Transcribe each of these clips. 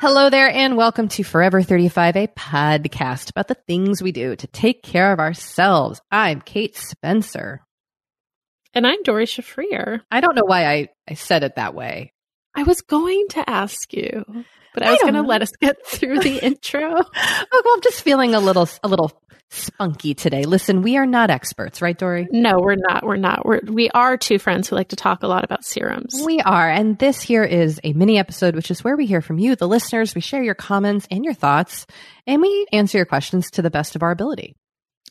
Hello there, and welcome to Forever 35, a podcast about the things we do to take care of ourselves. I'm Kate Spencer. And I'm Doree Shafrir. I don't know why I, I said it that way. I was going to ask you, but I, I was going to let us get through the intro. oh, well, I'm just feeling a little, a little spunky today. Listen, we are not experts, right, Doree? No, we're not. We're not. We're, we are two friends who like to talk a lot about serums. We are. And this here is a mini episode, which is where we hear from you, the listeners. We share your comments and your thoughts, and we answer your questions to the best of our ability.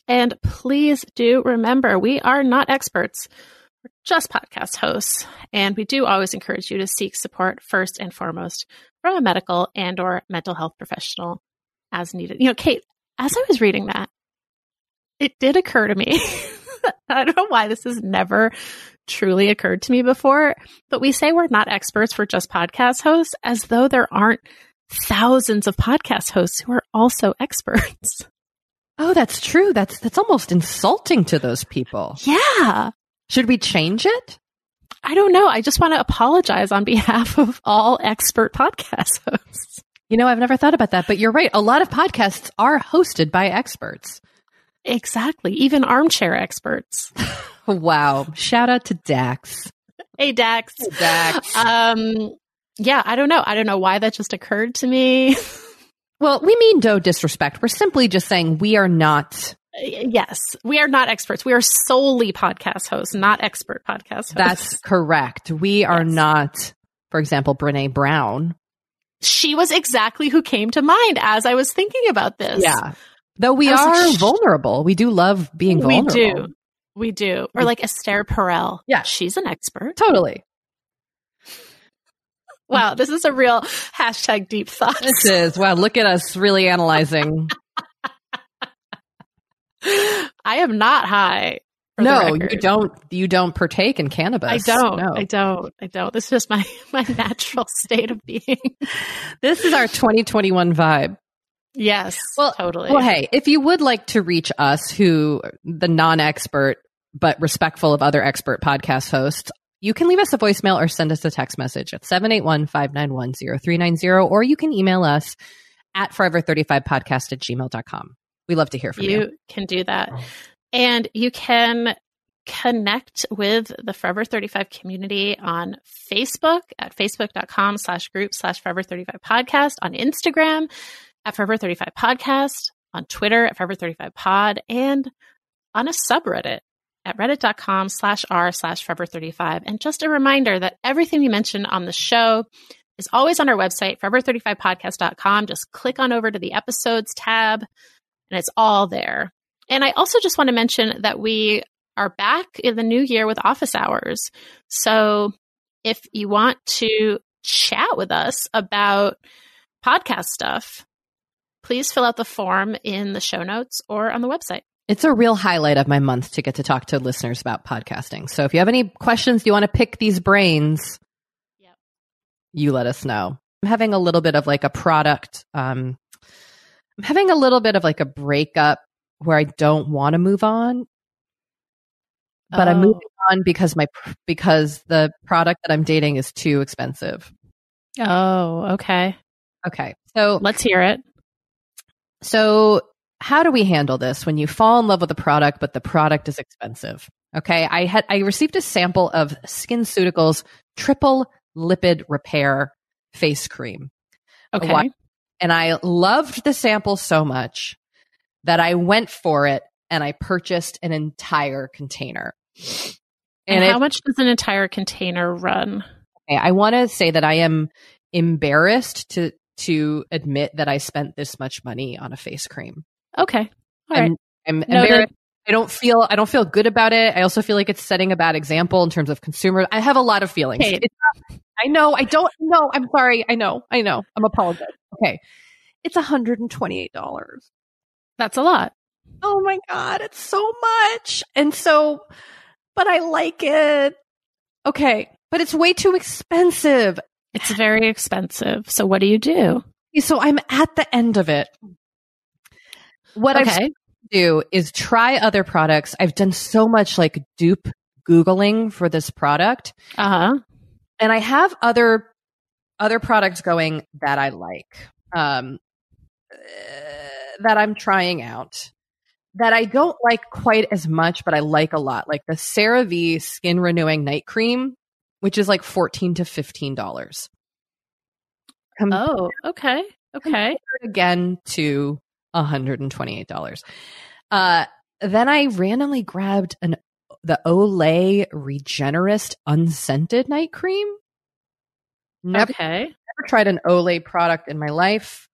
And please do remember, we are not experts. We're just podcast hosts, and we do always encourage you to seek support first and foremost from a medical and or mental health professional as needed. You know, Kate, as I was reading that, it did occur to me. I don't know why this has never truly occurred to me before, but we say we're not experts, for just podcast hosts as though there aren't thousands of podcast hosts who are also experts. Oh, that's true. That's that's almost insulting to those people. Yeah. Should we change it? I don't know. I just want to apologize on behalf of all expert podcast hosts. You know, I've never thought about that, but you're right. A lot of podcasts are hosted by experts. Exactly. Even armchair experts. wow. Shout out to Dax. Hey, Dax. Hey, Dax. Um, yeah, I don't know. I don't know why that just occurred to me. well, we mean no disrespect. We're simply just saying we are not. Yes, we are not experts. We are solely podcast hosts, not expert podcast hosts. That's correct. We are yes. not, for example, Brene Brown. She was exactly who came to mind as I was thinking about this. Yeah. Though we are like, vulnerable. We do love being vulnerable. We do. We do. Or like Esther Perel. Yeah. She's an expert. Totally. Wow, this is a real hashtag deep thought. This is. Wow, look at us really analyzing. I am not high. No, you don't. You don't partake in cannabis. I don't. No. I don't. I don't. This is just my my natural state of being. this is our 2021 vibe. Yes. Well, totally. Well, hey, if you would like to reach us, who the non-expert but respectful of other expert podcast hosts, you can leave us a voicemail or send us a text message at 781-591-0390, or you can email us at forever35podcast at gmail.com. We love to hear from you. You can do that. Oh. And you can connect with the Forever 35 community on Facebook at facebook.com slash group slash Forever 35 podcast, on Instagram at Forever 35 podcast, on Twitter at Forever 35 pod, and on a subreddit at reddit.com slash r slash Forever 35. And just a reminder that everything we mention on the show is always on our website, forever35podcast.com. Just click on over to the episodes tab and it's all there. And I also just want to mention that we are back in the new year with office hours. So if you want to chat with us about podcast stuff, please fill out the form in the show notes or on the website. It's a real highlight of my month to get to talk to listeners about podcasting. So if you have any questions, you want to pick these brains, Yep. you let us know. I'm having a little bit of like a product. Um, I'm having a little bit of like a breakup where I don't want to move on, but I'm Oh. moving on because my because the product that I'm dating is too expensive. Oh, okay. Okay, so Let's hear it. So, how do we handle this when you fall in love with a product, but the product is expensive? Okay, I had I received a sample of SkinCeuticals Triple Lipid Repair Face Cream, Okay. And I loved the sample so much that I went for it and I purchased an entire container. And, it- how much does an entire container run? Okay, I want to say that I am embarrassed to to admit that I spent this much money on a face cream. Okay. All right. I'm, I'm embarrassed. I don't feel I don't feel good about it. I also feel like it's setting a bad example in terms of consumer. I have a lot of feelings. Hey. It's not- I know. I don't know. I'm sorry. I know. I know. I'm apologizing. Okay. It's $128. That's a lot. Oh my God. It's so much. And so, but I like it. Okay. But it's way too expensive. It's very expensive. So what do you do? So I'm at the end of it. What I've do is try other products. I've done so much like dupe Googling for this product. Uh huh. And I have other other products going that I like. Um uh, that I'm trying out. That I don't like quite as much, but I like a lot. Like the CeraVe Skin Renewing Night Cream, which is like fourteen to fifteen dollars. Oh, okay. Okay. again to $128. Uh, then I randomly grabbed an the Olay Regenerist unscented night cream. Never, Okay. never tried an Olay product in my life,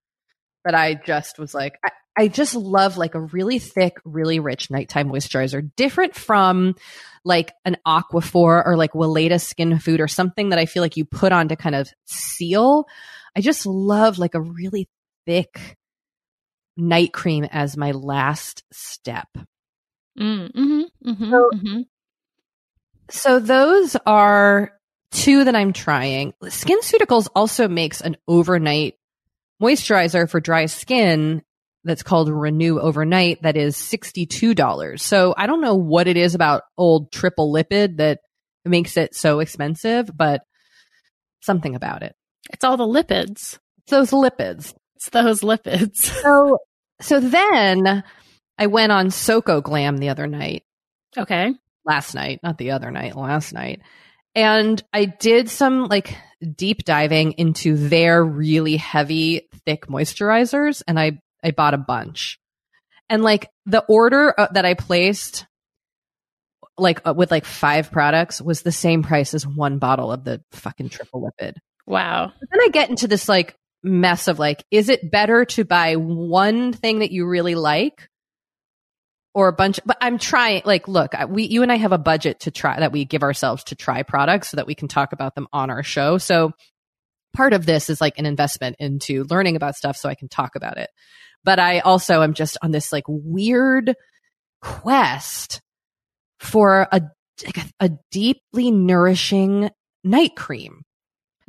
but I just was like, I, I just love like a really thick, really rich nighttime moisturizer, different from like an Aquaphor or like Weleda Skin Food or something that I feel like you put on to kind of seal. I just love like a really thick night cream as my last step. Mm, mm-hmm, mm-hmm, So- mm-hmm. So those are two that I'm trying. SkinCeuticals also makes an overnight moisturizer for dry skin that's called Renew Overnight that is $62. So I don't know what it is about old triple lipid that makes it so expensive, but something about it. It's all the lipids. It's those lipids. It's those lipids. So so then I went on Soko Glam the other night Okay. last night, not the other night, last night. And I did some like deep diving into their really heavy, thick moisturizers and I, I bought a bunch. And like the order uh, that I placed, like uh, with like five products was the same price as one bottle of the fucking triple lipid. Wow. But then I get into this like mess of like, is it better to buy one thing that you really like or a bunch? But I'm trying, like, look, we, you and I have a budget to try that we give ourselves to try products so that we can talk about them on our show. So part of this is like an investment into learning about stuff so I can talk about it. But I also am just on this like weird quest for a like a, a deeply nourishing night cream.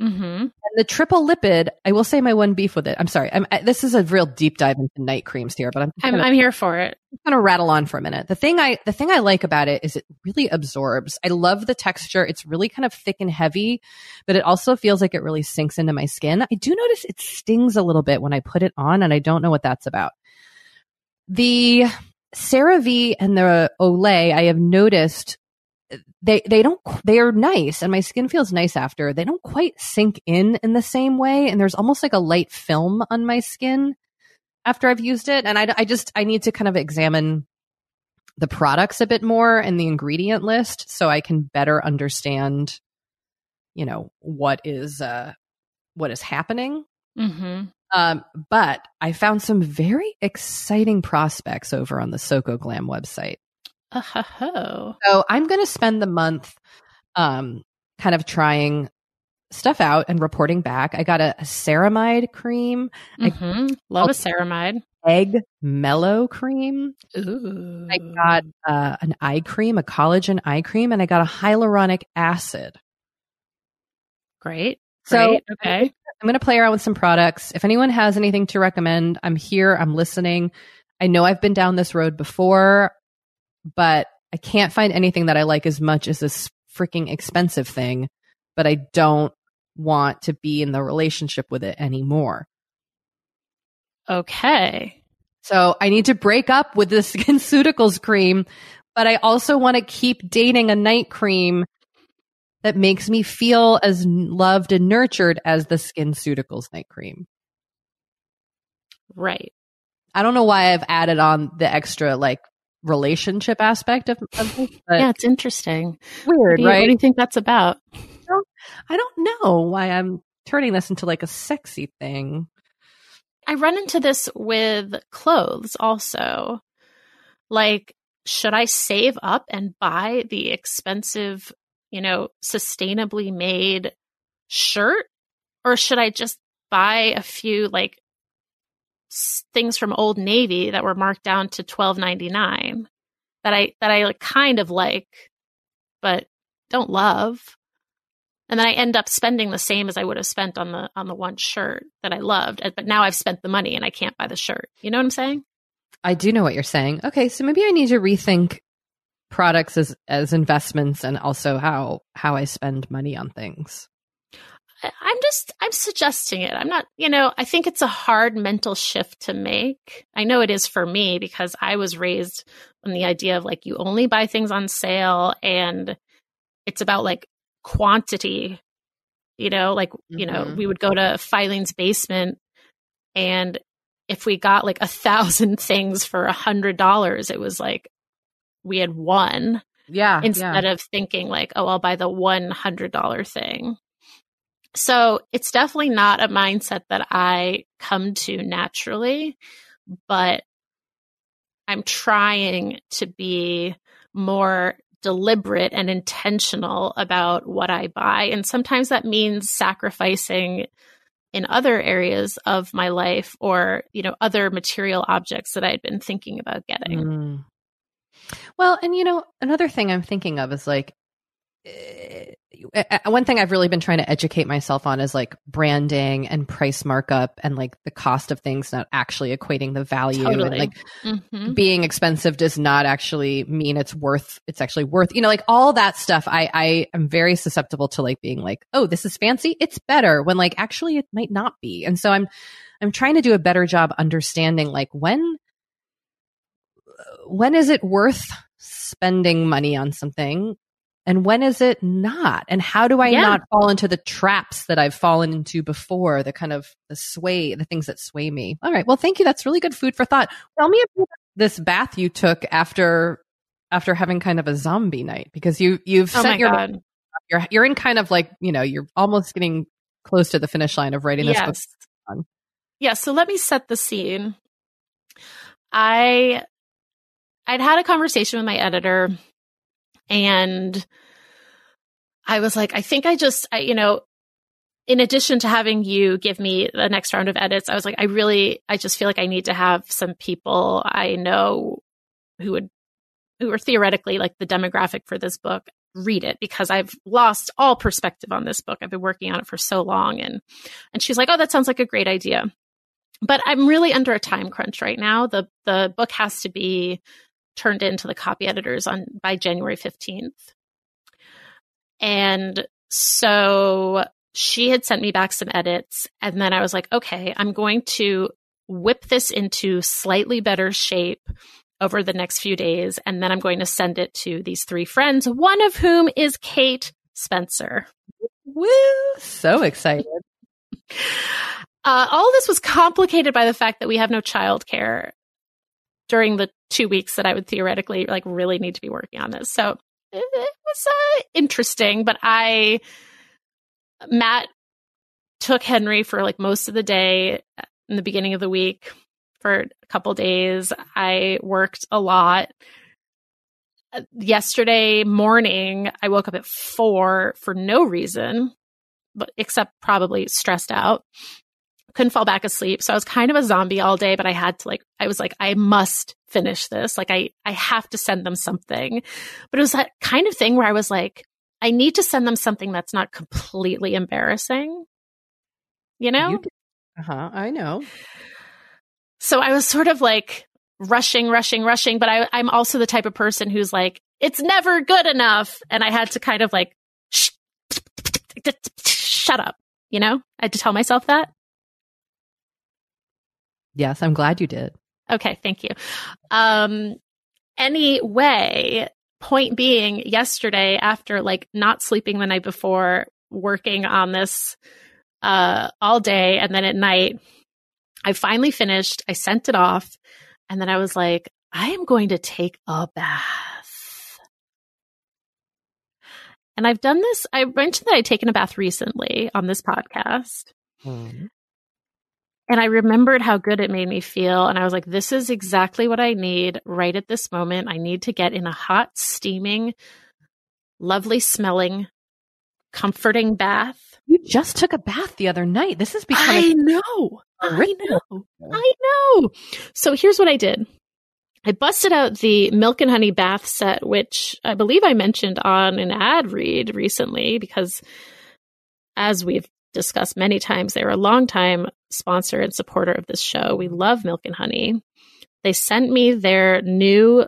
Mm-hmm. And the triple lipid, I will say my one beef with it. I'm sorry. I'm, I, this is a real deep dive into night creams here, but I'm I'm, gonna, I'm here for it. I'm gonna rattle on for a minute. The thing I the thing I like about it is it really absorbs. I love the texture. It's really kind of thick and heavy, but it also feels like it really sinks into my skin. I do notice it stings a little bit when I put it on, and I don't know what that's about. The CeraVe and the Olay, I have noticed they they don't they are nice and my skin feels nice after they don't quite sink in in the same way and there's almost like a light film on my skin after i've used it and i, I just i need to kind of examine the products a bit more and the ingredient list so i can better understand you know what is uh what is happening Mm-hmm. um, but I found some very exciting prospects over on the Soko Glam website. Oh, So I'm going to spend the month um, kind of trying stuff out and reporting back. I got a, a ceramide cream, mm-hmm. love a ceramide. egg mellow cream. Ooh, I got uh, an eye cream, a collagen eye cream, and I got a hyaluronic acid. great. So Great. okay. I'm going to play around with some products. If anyone has anything to recommend, I'm here. I'm listening. I know I've been down this road before, but I can't find anything that I like as much as this freaking expensive thing, but I don't want to be in the relationship with it anymore. Okay. So I need to break up with the SkinCeuticals cream, but I also want to keep dating a night cream that makes me feel as loved and nurtured as the SkinCeuticals night cream. Right. I don't know why I've added on the extra like relationship aspect of, of this, but yeah, it's interesting. weird, What you, what do you think that's about? I don't know why I'm turning this into like a sexy thing. I run into this with clothes also. Like, should I save up and buy the expensive, you know, sustainably made shirt? Or should I just buy a few like things from Old Navy that were marked down to twelve ninety nine that I that I like kind of like, but don't love? and then I end up spending the same as I would have spent on the on the one shirt that I loved. But now I've spent the money and I can't buy the shirt. You know what I'm saying? I do know what you're saying. Okay, so maybe I need to rethink products as as investments and also how how I spend money on things. I'm just I'm suggesting it. I'm not, you know, I think it's a hard mental shift to make. I know it is for me because I was raised on the idea of like you only buy things on sale and it's about like quantity. You know, like, you know, Mhm. we would go to Filene's basement and if we got like a thousand things for a hundred dollars, it was like we had one Yeah, instead of thinking like, oh, I'll buy the one hundred dollar thing. So it's definitely not a mindset that I come to naturally, but I'm trying to be more deliberate and intentional about what I buy. And sometimes that means sacrificing in other areas of my life or, you know, other material objects that I'd been thinking about getting. Mm. Well, and you know, another thing I'm thinking of is like Uh, uh, uh, one thing I've really been trying to educate myself on is like branding and price markup and like the cost of things not actually equating the value Totally. and like Mhm. being expensive does not actually mean it's worth it's actually worth you know like all that stuff i i am very susceptible to like being like oh this is fancy it's better when like actually it might not be and so i'm i'm trying to do a better job understanding like when when is it worth spending money on something and when is it not and how do i Yeah. not fall into the traps that i've fallen into before the kind of the sway the things that sway me all right well thank you that's really good food for thought tell me about this bath you took after after having kind of a zombie night because you you've Oh sent your God. you're you're in kind of like you know you're almost getting close to the finish line of writing this book Yes. on. Yeah, so let me set the scene. I I'd had a conversation with my editor and I was like, I think I just I, you know, in addition to having you give me the next round of edits, I was like, I really I just feel like I need to have some people I know who would who are theoretically like the demographic for this book read it because I've lost all perspective on this book. I've been working on it for so long and and she's like, "Oh, that sounds like a great idea." But I'm really under a time crunch right now. The the book has to be turned into the copy editors on by January 15th. And so she had sent me back some edits and then I was like, "Okay, I'm going to whip this into slightly better shape over the next few days. And then I'm going to send it to these three friends, one of whom is Kate Spencer. Woo! So excited. Uh, all this was complicated by the fact that we have no childcare during the two weeks that I would theoretically like really need to be working on this. So it, was uh, interesting, but I, Matt took Henry for like most of the day in the beginning of the week for a couple days. I worked a lot. Yesterday morning, I woke up at four for no reason, but except probably stressed out. Couldn't fall back asleep. So I was kind of a zombie all day, but I had to like, I was like, I must finish this. Like I, I have to send them something. But it was that kind of thing where I was like, I need to send them something that's not completely embarrassing. You know? Uh huh. I know. So I was sort of like rushing, rushing, rushing, but I, I'm also the type of person who's like, it's never good enough. And I had to kind of like, shh, shut up. You know, I had to tell myself that. Yes, I'm glad you did. Okay, thank you. Um, anyway, point being, yesterday, after like not sleeping the night before, working on this uh, all day, and then at night, I finally finished. I sent it off. And then I was like, I am going to take a bath. And I've done this. I mentioned that I'd taken a bath recently on this podcast. Mm. And I remembered how good it made me feel. And I was like, this is exactly what I need right at this moment. I need to get in a hot, steaming, lovely smelling, comforting bath. You just took a bath the other night. This is becoming. I know. I know. I know. So here's what I did. I busted out the milk and honey bath set, which I believe I mentioned on an ad read recently because as we've discussed many times, they're a longtime sponsor and supporter of this show. We love milk and honey. They sent me their new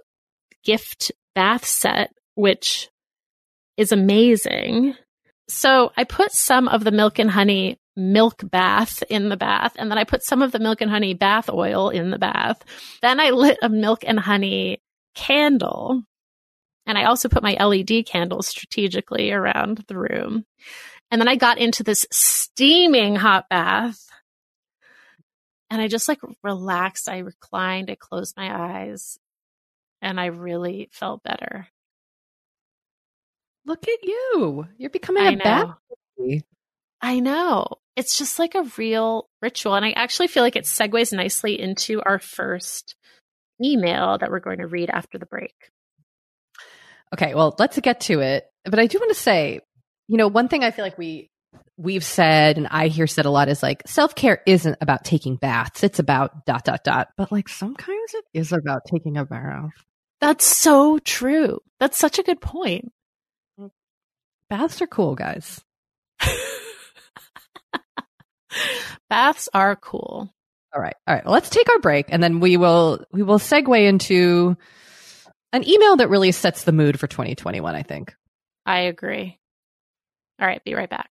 gift bath set, which is amazing. So I put some of the milk and honey milk bath in the bath. And then I put some of the milk and honey bath oil in the bath. Then I lit a milk and honey candle. And I also put my LED candles strategically around the room. And then I got into this steaming hot bath. And I just like relaxed. I reclined. I closed my eyes. And I really felt better. Look at you. You're becoming I a bath. I know it's just like a real ritual. And I actually feel like it segues nicely into our first email that we're going to read after the break. Okay, well, let's get to it. But I do want to say, you know, one thing I feel like we we've said and I hear said a lot is like self-care isn't about taking baths. It's about dot dot dot. But like sometimes it is about taking a bath. That's so true. That's such a good point. Baths are cool, guys. Baths are cool. All right. All right. Well, let's take our break and then we will we will segue into an email that really sets the mood for 2021, I think. I agree. All right, be right back.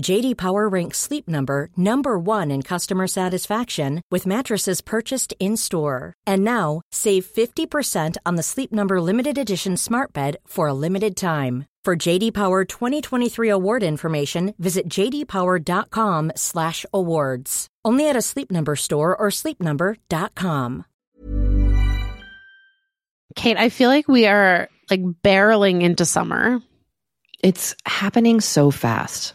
JD Power ranks Sleep Number number 1 in customer satisfaction with mattresses purchased in-store. And now, save 50% on the Sleep Number limited edition Smart Bed for a limited time. For JD Power 2023 award information, visit jdpower.com/awards. Only at a Sleep Number store or sleepnumber.com. Kate, I feel like we are like barreling into summer. It's happening so fast.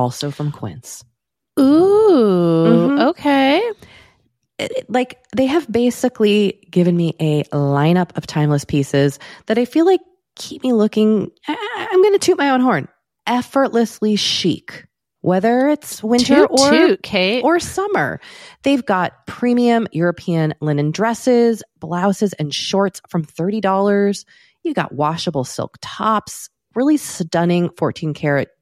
also from Quince. Ooh, mm-hmm. okay. It, like they have basically given me a lineup of timeless pieces that I feel like keep me looking. I, I'm going to toot my own horn. Effortlessly chic whether it's winter toot, or toot, Kate. or summer. They've got premium European linen dresses, blouses, and shorts from $30. You got washable silk tops, really stunning 14 karat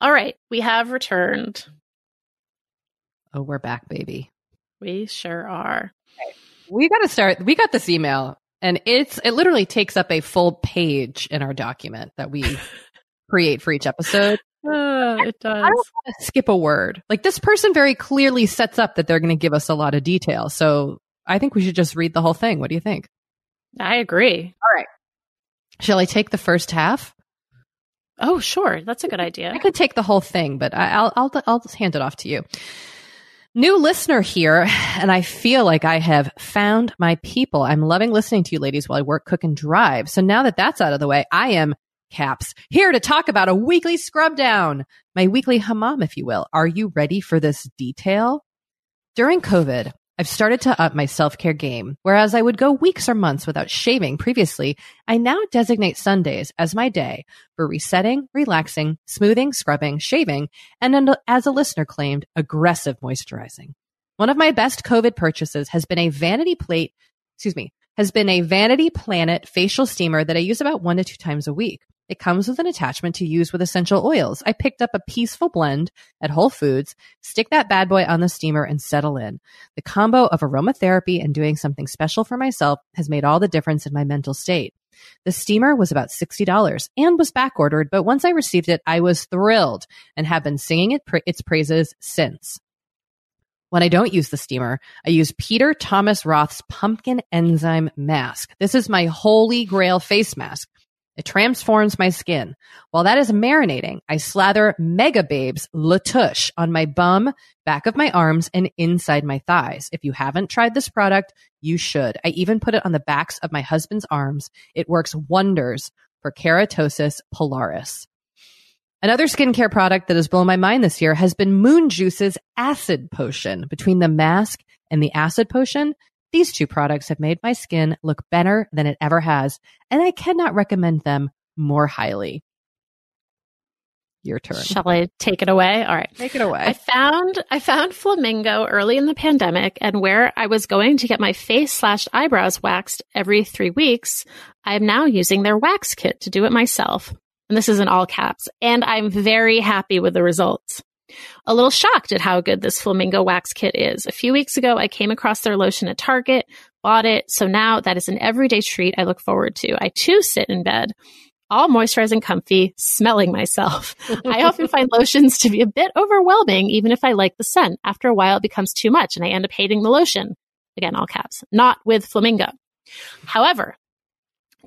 All right, we have returned. Oh, we're back, baby. We sure are. We got to start. We got this email, and it's it literally takes up a full page in our document that we create for each episode. Uh, it does. I don't want to skip a word. Like this person very clearly sets up that they're going to give us a lot of detail. So I think we should just read the whole thing. What do you think? I agree. All right. Shall I take the first half? Oh, sure. That's a good idea. I could take the whole thing, but I, will I'll I'll hand it off to you. New listener here, and I feel like I have found my people. I'm loving listening to you ladies while I work, cook, and drive. So now that that's out of the way, I am caps here to talk about a weekly scrub down, my weekly hammam, if you will. Are you ready for this detail? During COVID, I've started to up my self care game. Whereas I would go weeks or months without shaving previously, I now designate Sundays as my day for resetting, relaxing, smoothing, scrubbing, shaving, and as a listener claimed, aggressive moisturizing. One of my best COVID purchases has been a vanity plate, excuse me, has been a Vanity Planet facial steamer that I use about one to two times a week. It comes with an attachment to use with essential oils. I picked up a peaceful blend at Whole Foods, stick that bad boy on the steamer and settle in. The combo of aromatherapy and doing something special for myself has made all the difference in my mental state. The steamer was about $60 and was back ordered, but once I received it, I was thrilled and have been singing it, its praises since. When I don't use the steamer, I use Peter Thomas Roth's pumpkin enzyme mask. This is my holy grail face mask. It transforms my skin. While that is marinating, I slather Mega Babes Latouche on my bum, back of my arms, and inside my thighs. If you haven't tried this product, you should. I even put it on the backs of my husband's arms. It works wonders for keratosis pilaris. Another skincare product that has blown my mind this year has been Moon Juice's acid potion. Between the mask and the acid potion, these two products have made my skin look better than it ever has, and I cannot recommend them more highly. Your turn. Shall I take it away? All right. Take it away. I found I found Flamingo early in the pandemic and where I was going to get my face slash eyebrows waxed every three weeks, I am now using their wax kit to do it myself. And this is in all caps. And I'm very happy with the results a little shocked at how good this flamingo wax kit is. A few weeks ago, I came across their lotion at Target, bought it. So now that is an everyday treat I look forward to. I too sit in bed, all moisturized and comfy, smelling myself. I often find lotions to be a bit overwhelming, even if I like the scent. After a while, it becomes too much and I end up hating the lotion. Again, all caps, not with flamingo. However,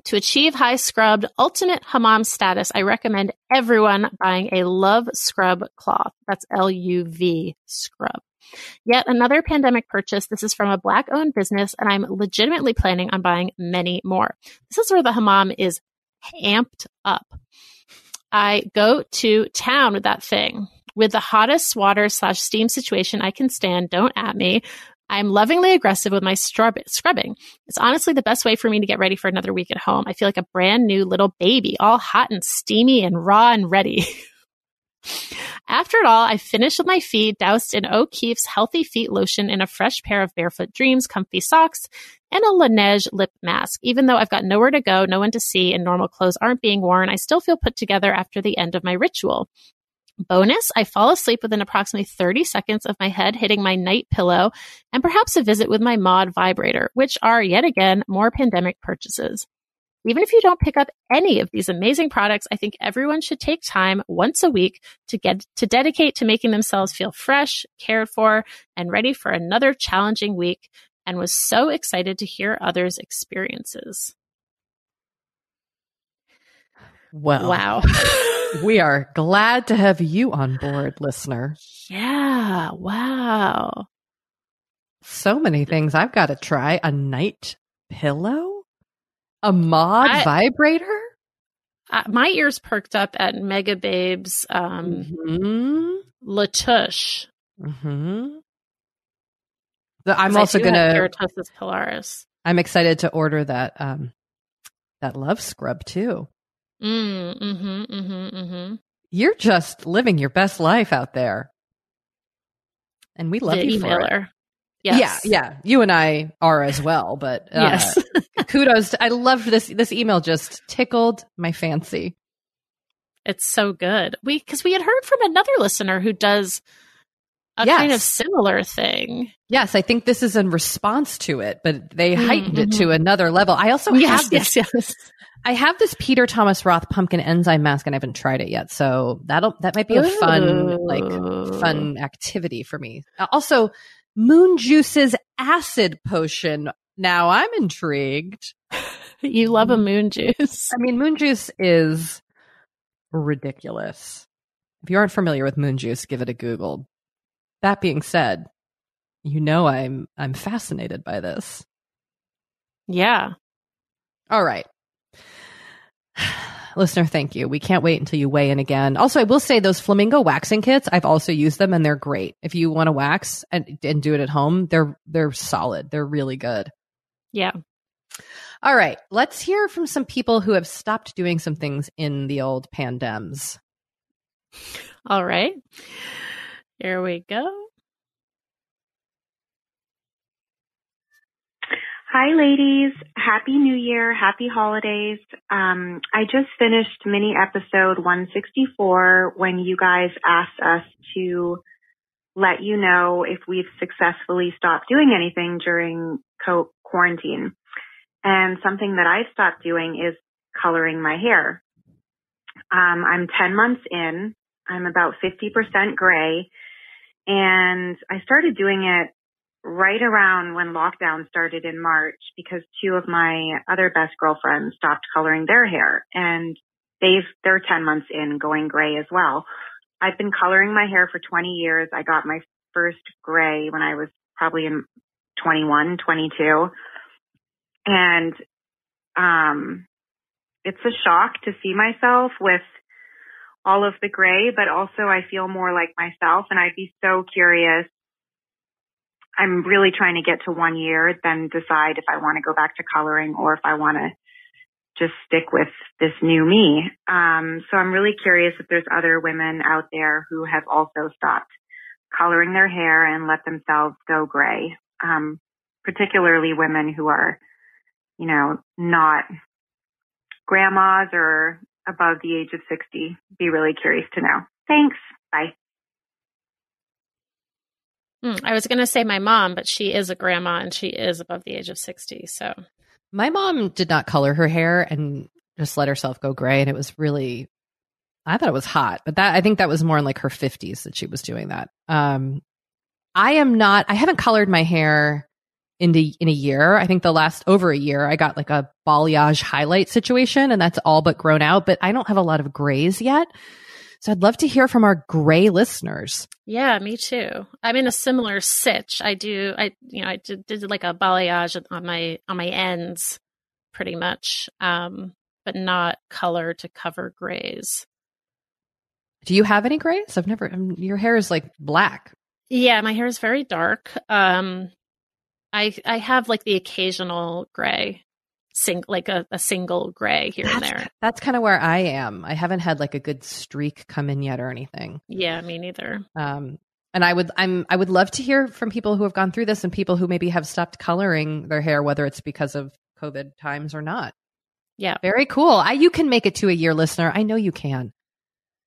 to achieve high scrubbed ultimate hammam status, I recommend everyone buying a Luv Scrub cloth. That's L-U-V scrub. Yet another pandemic purchase. This is from a black owned business and I'm legitimately planning on buying many more. This is where the hammam is amped up. I go to town with that thing with the hottest water slash steam situation I can stand. Don't at me. I'm lovingly aggressive with my scrub- scrubbing. It's honestly the best way for me to get ready for another week at home. I feel like a brand new little baby, all hot and steamy and raw and ready. After it all, I finished with my feet doused in O'Keeffe's Healthy Feet lotion and a fresh pair of Barefoot Dreams comfy socks and a Laneige lip mask. Even though I've got nowhere to go, no one to see, and normal clothes aren't being worn, I still feel put together after the end of my ritual. Bonus, I fall asleep within approximately 30 seconds of my head hitting my night pillow and perhaps a visit with my Maude vibrator, which are yet again more pandemic purchases. Even if you don't pick up any of these amazing products, I think everyone should take time once a week to get to dedicate to making themselves feel fresh, cared for, and ready for another challenging week and was so excited to hear others' experiences. Well, Wow. we are glad to have you on board, listener. yeah. Wow. So many things I've got to try. A night pillow? A Maude I- vibrator? Uh, my ears perked up at Megababe's um, hmm Latouche. hmm I'm also gonna. Keratosis pilaris. I'm excited to order that. Um, that Luv Scrub too. Mm, mm-hmm, mm-hmm, mm-hmm. You're just living your best life out there, and we love the you for it. Yes. Yeah, yeah. You and I are as well, but uh, Yes. kudos. To, I loved this. This email just tickled my fancy. It's so good. We because we had heard from another listener who does a kind of similar thing. Yes, I think this is in response to it, but they heightened it to another level. I also Yes, have this. yes, yes. I have this Peter Thomas Roth pumpkin enzyme mask, and I haven't tried it yet. So that'll that might be a fun like fun activity for me. Uh, Also, Moon Juice's acid potion. Now I'm intrigued. You love a moon juice. I mean, Moon Juice is ridiculous. If you aren't familiar with Moon Juice, give it a Google. That being said, you know I'm I'm fascinated by this. Yeah. All right. Listener, thank you. We can't wait until you weigh in again. Also, I will say those flamingo waxing kits, I've also used them and they're great. If you want to wax and, and do it at home, they're they're solid. They're really good. Yeah. All right, let's hear from some people who have stopped doing some things in the old pandems. All right. Here we go. Hi, ladies. Happy New Year. Happy holidays. Um, I just finished mini episode 164 when you guys asked us to let you know if we've successfully stopped doing anything during co- quarantine. And something that I've stopped doing is coloring my hair. Um, I'm 10 months in. I'm about 50% gray. And I started doing it right around when lockdown started in March because two of my other best girlfriends stopped coloring their hair and they've, they're 10 months in going gray as well. I've been coloring my hair for 20 years. I got my first gray when I was probably in 21, 22. And, um, it's a shock to see myself with all of the gray, but also I feel more like myself and I'd be so curious I'm really trying to get to one year, then decide if I want to go back to coloring or if I want to just stick with this new me. Um, so I'm really curious if there's other women out there who have also stopped coloring their hair and let themselves go gray. Um, particularly women who are, you know, not grandmas or above the age of 60. Be really curious to know. Thanks. Bye. Hmm, I was going to say my mom, but she is a grandma and she is above the age of 60. So, My mom did not color her hair and just let herself go gray, and it was really, I thought it was hot, but that I think that was more in like her fifties that she was doing that. Um, I am not. I haven't colored my hair in the in a year. I think the last over a year, I got like a balayage highlight situation, and that's all but grown out. But I don't have a lot of grays yet, so I'd love to hear from our gray listeners. yeah, me too. I'm in a similar sitch. I do, I, you know, I did, did like a balayage on my, on my ends pretty much, um, but not color to cover grays. Do you have any grays? I've never. um, your hair is like black. Yeah, my hair is very dark. Um, I I have like the occasional gray, sing like a, a single gray here that's, and there. That's kind of where I am. I haven't had like a good streak come in yet or anything. Yeah, me neither. Um, and I would I'm I would love to hear from people who have gone through this and people who maybe have stopped coloring their hair, whether it's because of COVID times or not. Yeah. Very cool. I you can make it to a year listener. I know you can.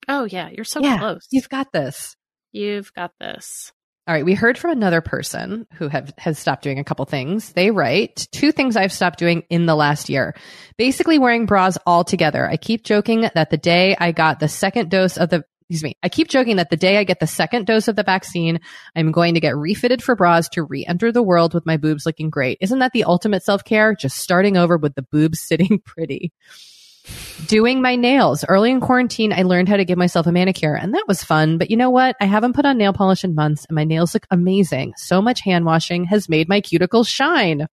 Oh yeah, you're so yeah, close. You've got this. You've got this. All right, we heard from another person who have has stopped doing a couple things. They write two things I've stopped doing in the last year. Basically wearing bras altogether. I keep joking that the day I got the second dose of the excuse me, I keep joking that the day I get the second dose of the vaccine, I'm going to get refitted for bras to re-enter the world with my boobs looking great. Isn't that the ultimate self-care? Just starting over with the boobs sitting pretty. Doing my nails. Early in quarantine, I learned how to give myself a manicure and that was fun. But you know what? I haven't put on nail polish in months and my nails look amazing. So much hand washing has made my cuticles shine.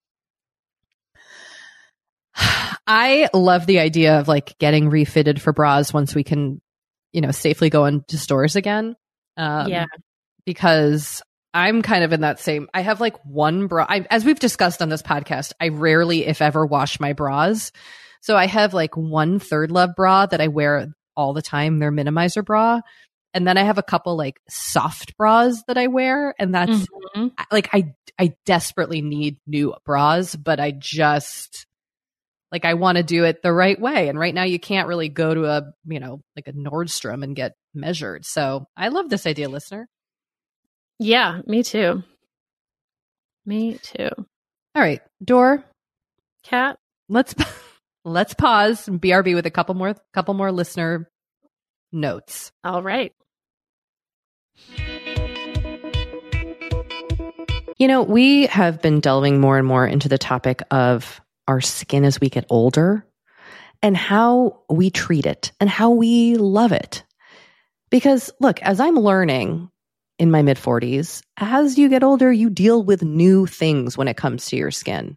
I love the idea of like getting refitted for bras once we can, you know, safely go into stores again. Um, yeah. Because I'm kind of in that same, I have like one bra. I, as we've discussed on this podcast, I rarely, if ever, wash my bras. So I have like one ThirdLove bra that I wear all the time. They're minimizer bra. And then I have a couple like soft bras that I wear. And that's Mhm. like, I, I desperately need new bras, but I just, like, I want to do it the right way. And right now you can't really go to a, you know, like a Nordstrom and get measured. So I love this idea, listener. Yeah, me too. Me too. All right, Doree, Cat. let's let's pause and BRB with a couple more couple more listener notes. All right. You know, we have been delving more and more into the topic of our skin as we get older and how we treat it and how we love it. Because look, as I'm learning in my mid 40s, as you get older, you deal with new things when it comes to your skin.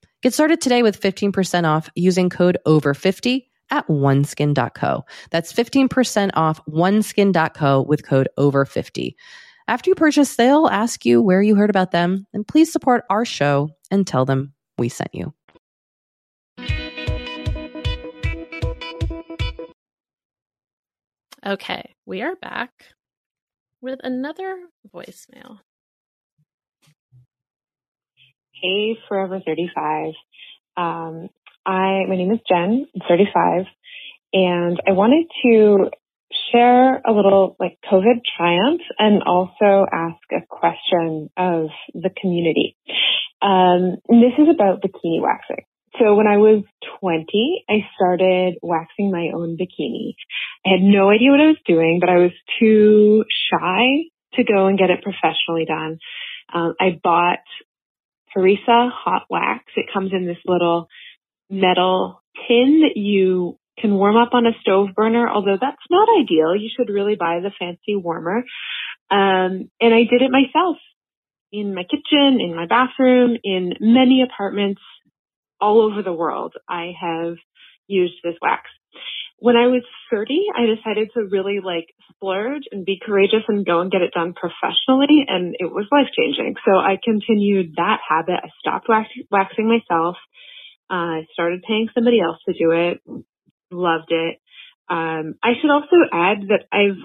Get started today with 15% off using code OVER50 at oneskin.co. That's 15% off oneskin.co with code OVER50. After you purchase, they'll ask you where you heard about them, and please support our show and tell them we sent you. Okay. We are back with another voicemail. Hey, Forever 35. Um, I, my name is Jen, I'm 35, and I wanted to share a little like COVID triumph and also ask a question of the community. Um, this is about bikini waxing. So when I was 20, I started waxing my own bikini. I had no idea what I was doing, but I was too shy to go and get it professionally done. Um, I bought Parissa hot wax. It comes in this little metal tin that you can warm up on a stove burner, although that's not ideal. You should really buy the fancy warmer. Um, and I did it myself in my kitchen, in my bathroom, in many apartments all over the world. I have used this wax. When I was 30, I decided to really like splurge and be courageous and go and get it done professionally. And it was life changing. So I continued that habit. I stopped wax- waxing myself. Uh, I started paying somebody else to do it. Loved it. Um, I should also add that I've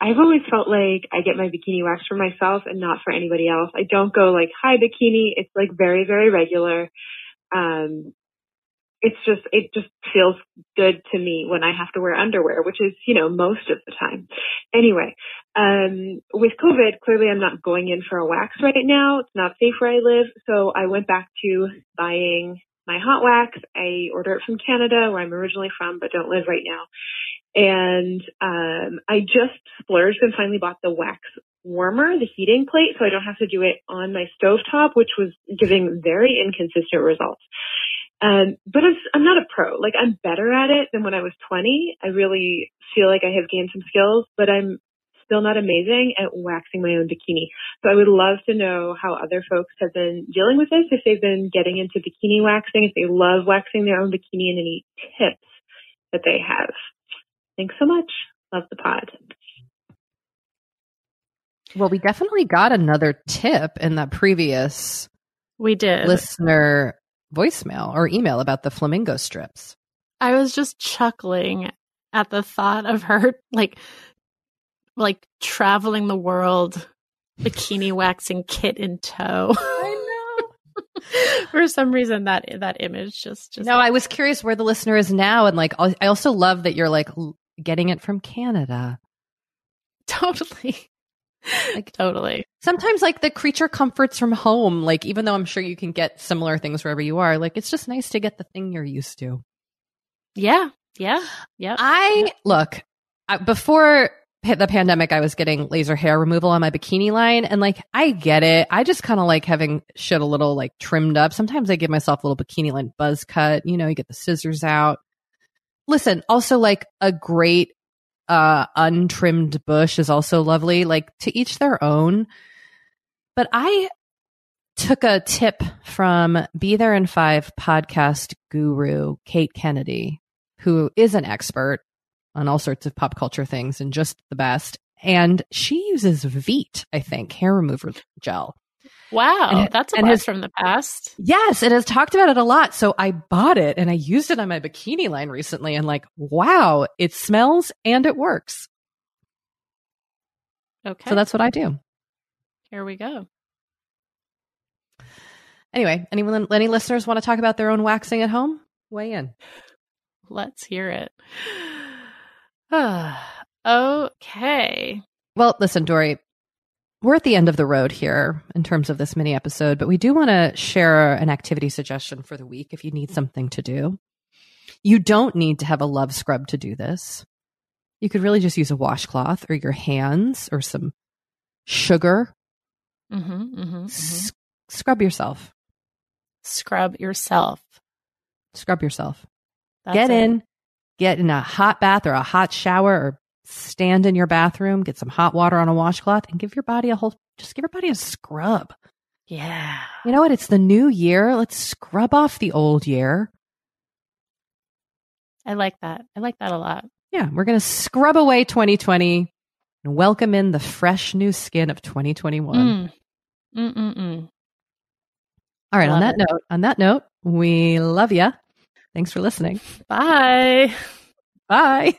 I've always felt like I get my bikini wax for myself and not for anybody else. I don't go like hi bikini. It's like very very regular. Um, it's just it just feels good to me when I have to wear underwear, which is you know most of the time. Anyway, um, with COVID, clearly I'm not going in for a wax right now. It's not safe where I live, so I went back to buying my hot wax. I order it from Canada, where I'm originally from, but don't live right now. And um, I just splurged and finally bought the wax warmer, the heating plate, so I don't have to do it on my stove top, which was giving very inconsistent results. Um, but I'm, I'm not a pro. Like I'm better at it than when I was 20. I really feel like I have gained some skills, but I'm still not amazing at waxing my own bikini. So I would love to know how other folks have been dealing with this, if they've been getting into bikini waxing, if they love waxing their own bikini and any tips that they have. Thanks so much. Love the pod. Well, we definitely got another tip in that previous we did listener voicemail or email about the flamingo strips. I was just chuckling at the thought of her like like traveling the world bikini waxing kit in tow. I know. For some reason that that image just just No, I was curious where the listener is now and like I also love that you're like getting it from Canada. Totally. Like totally. Sometimes like the creature comforts from home, like even though I'm sure you can get similar things wherever you are, like it's just nice to get the thing you're used to. Yeah. Yeah. Yeah. I look, I, before the pandemic, I was getting laser hair removal on my bikini line. And like, I get it. I just kind of like having shit a little like trimmed up. Sometimes I give myself a little bikini line buzz cut. You know, you get the scissors out. Listen, also like a great uh, untrimmed bush is also lovely. Like to each their own. But I took a tip from Be There in Five podcast guru, Kate Kennedy, who is an expert on all sorts of pop culture things and just the best. And she uses Veet, I think, hair remover gel. Wow, and, that's a has, from the past. Yes, it has talked about it a lot. So I bought it and I used it on my bikini line recently and like, wow, it smells and it works. Okay. So that's what I do. Here we go. Anyway, anyone any listeners want to talk about their own waxing at home? Weigh in. Let's hear it. okay. Well, listen, Doree, we're at the end of the road here in terms of this mini episode, but we do want to share an activity suggestion for the week if you need something to do. You don't need to have a Luv Scrub to do this. You could really just use a washcloth or your hands or some sugar. Mm-hmm, mm-hmm, mm-hmm. Scrub yourself. Scrub yourself. Scrub yourself. That's get it. in, get in a hot bath or a hot shower or stand in your bathroom, get some hot water on a washcloth, and give your body a whole, just give your body a scrub. Yeah. You know what? It's the new year. Let's scrub off the old year. I like that. I like that a lot. Yeah. We're going to scrub away 2020 and welcome in the fresh new skin of 2021. Mm. Mm-mm-mm. All right. Love on that it. note, on that note, we love you. Thanks for listening. Bye. Bye.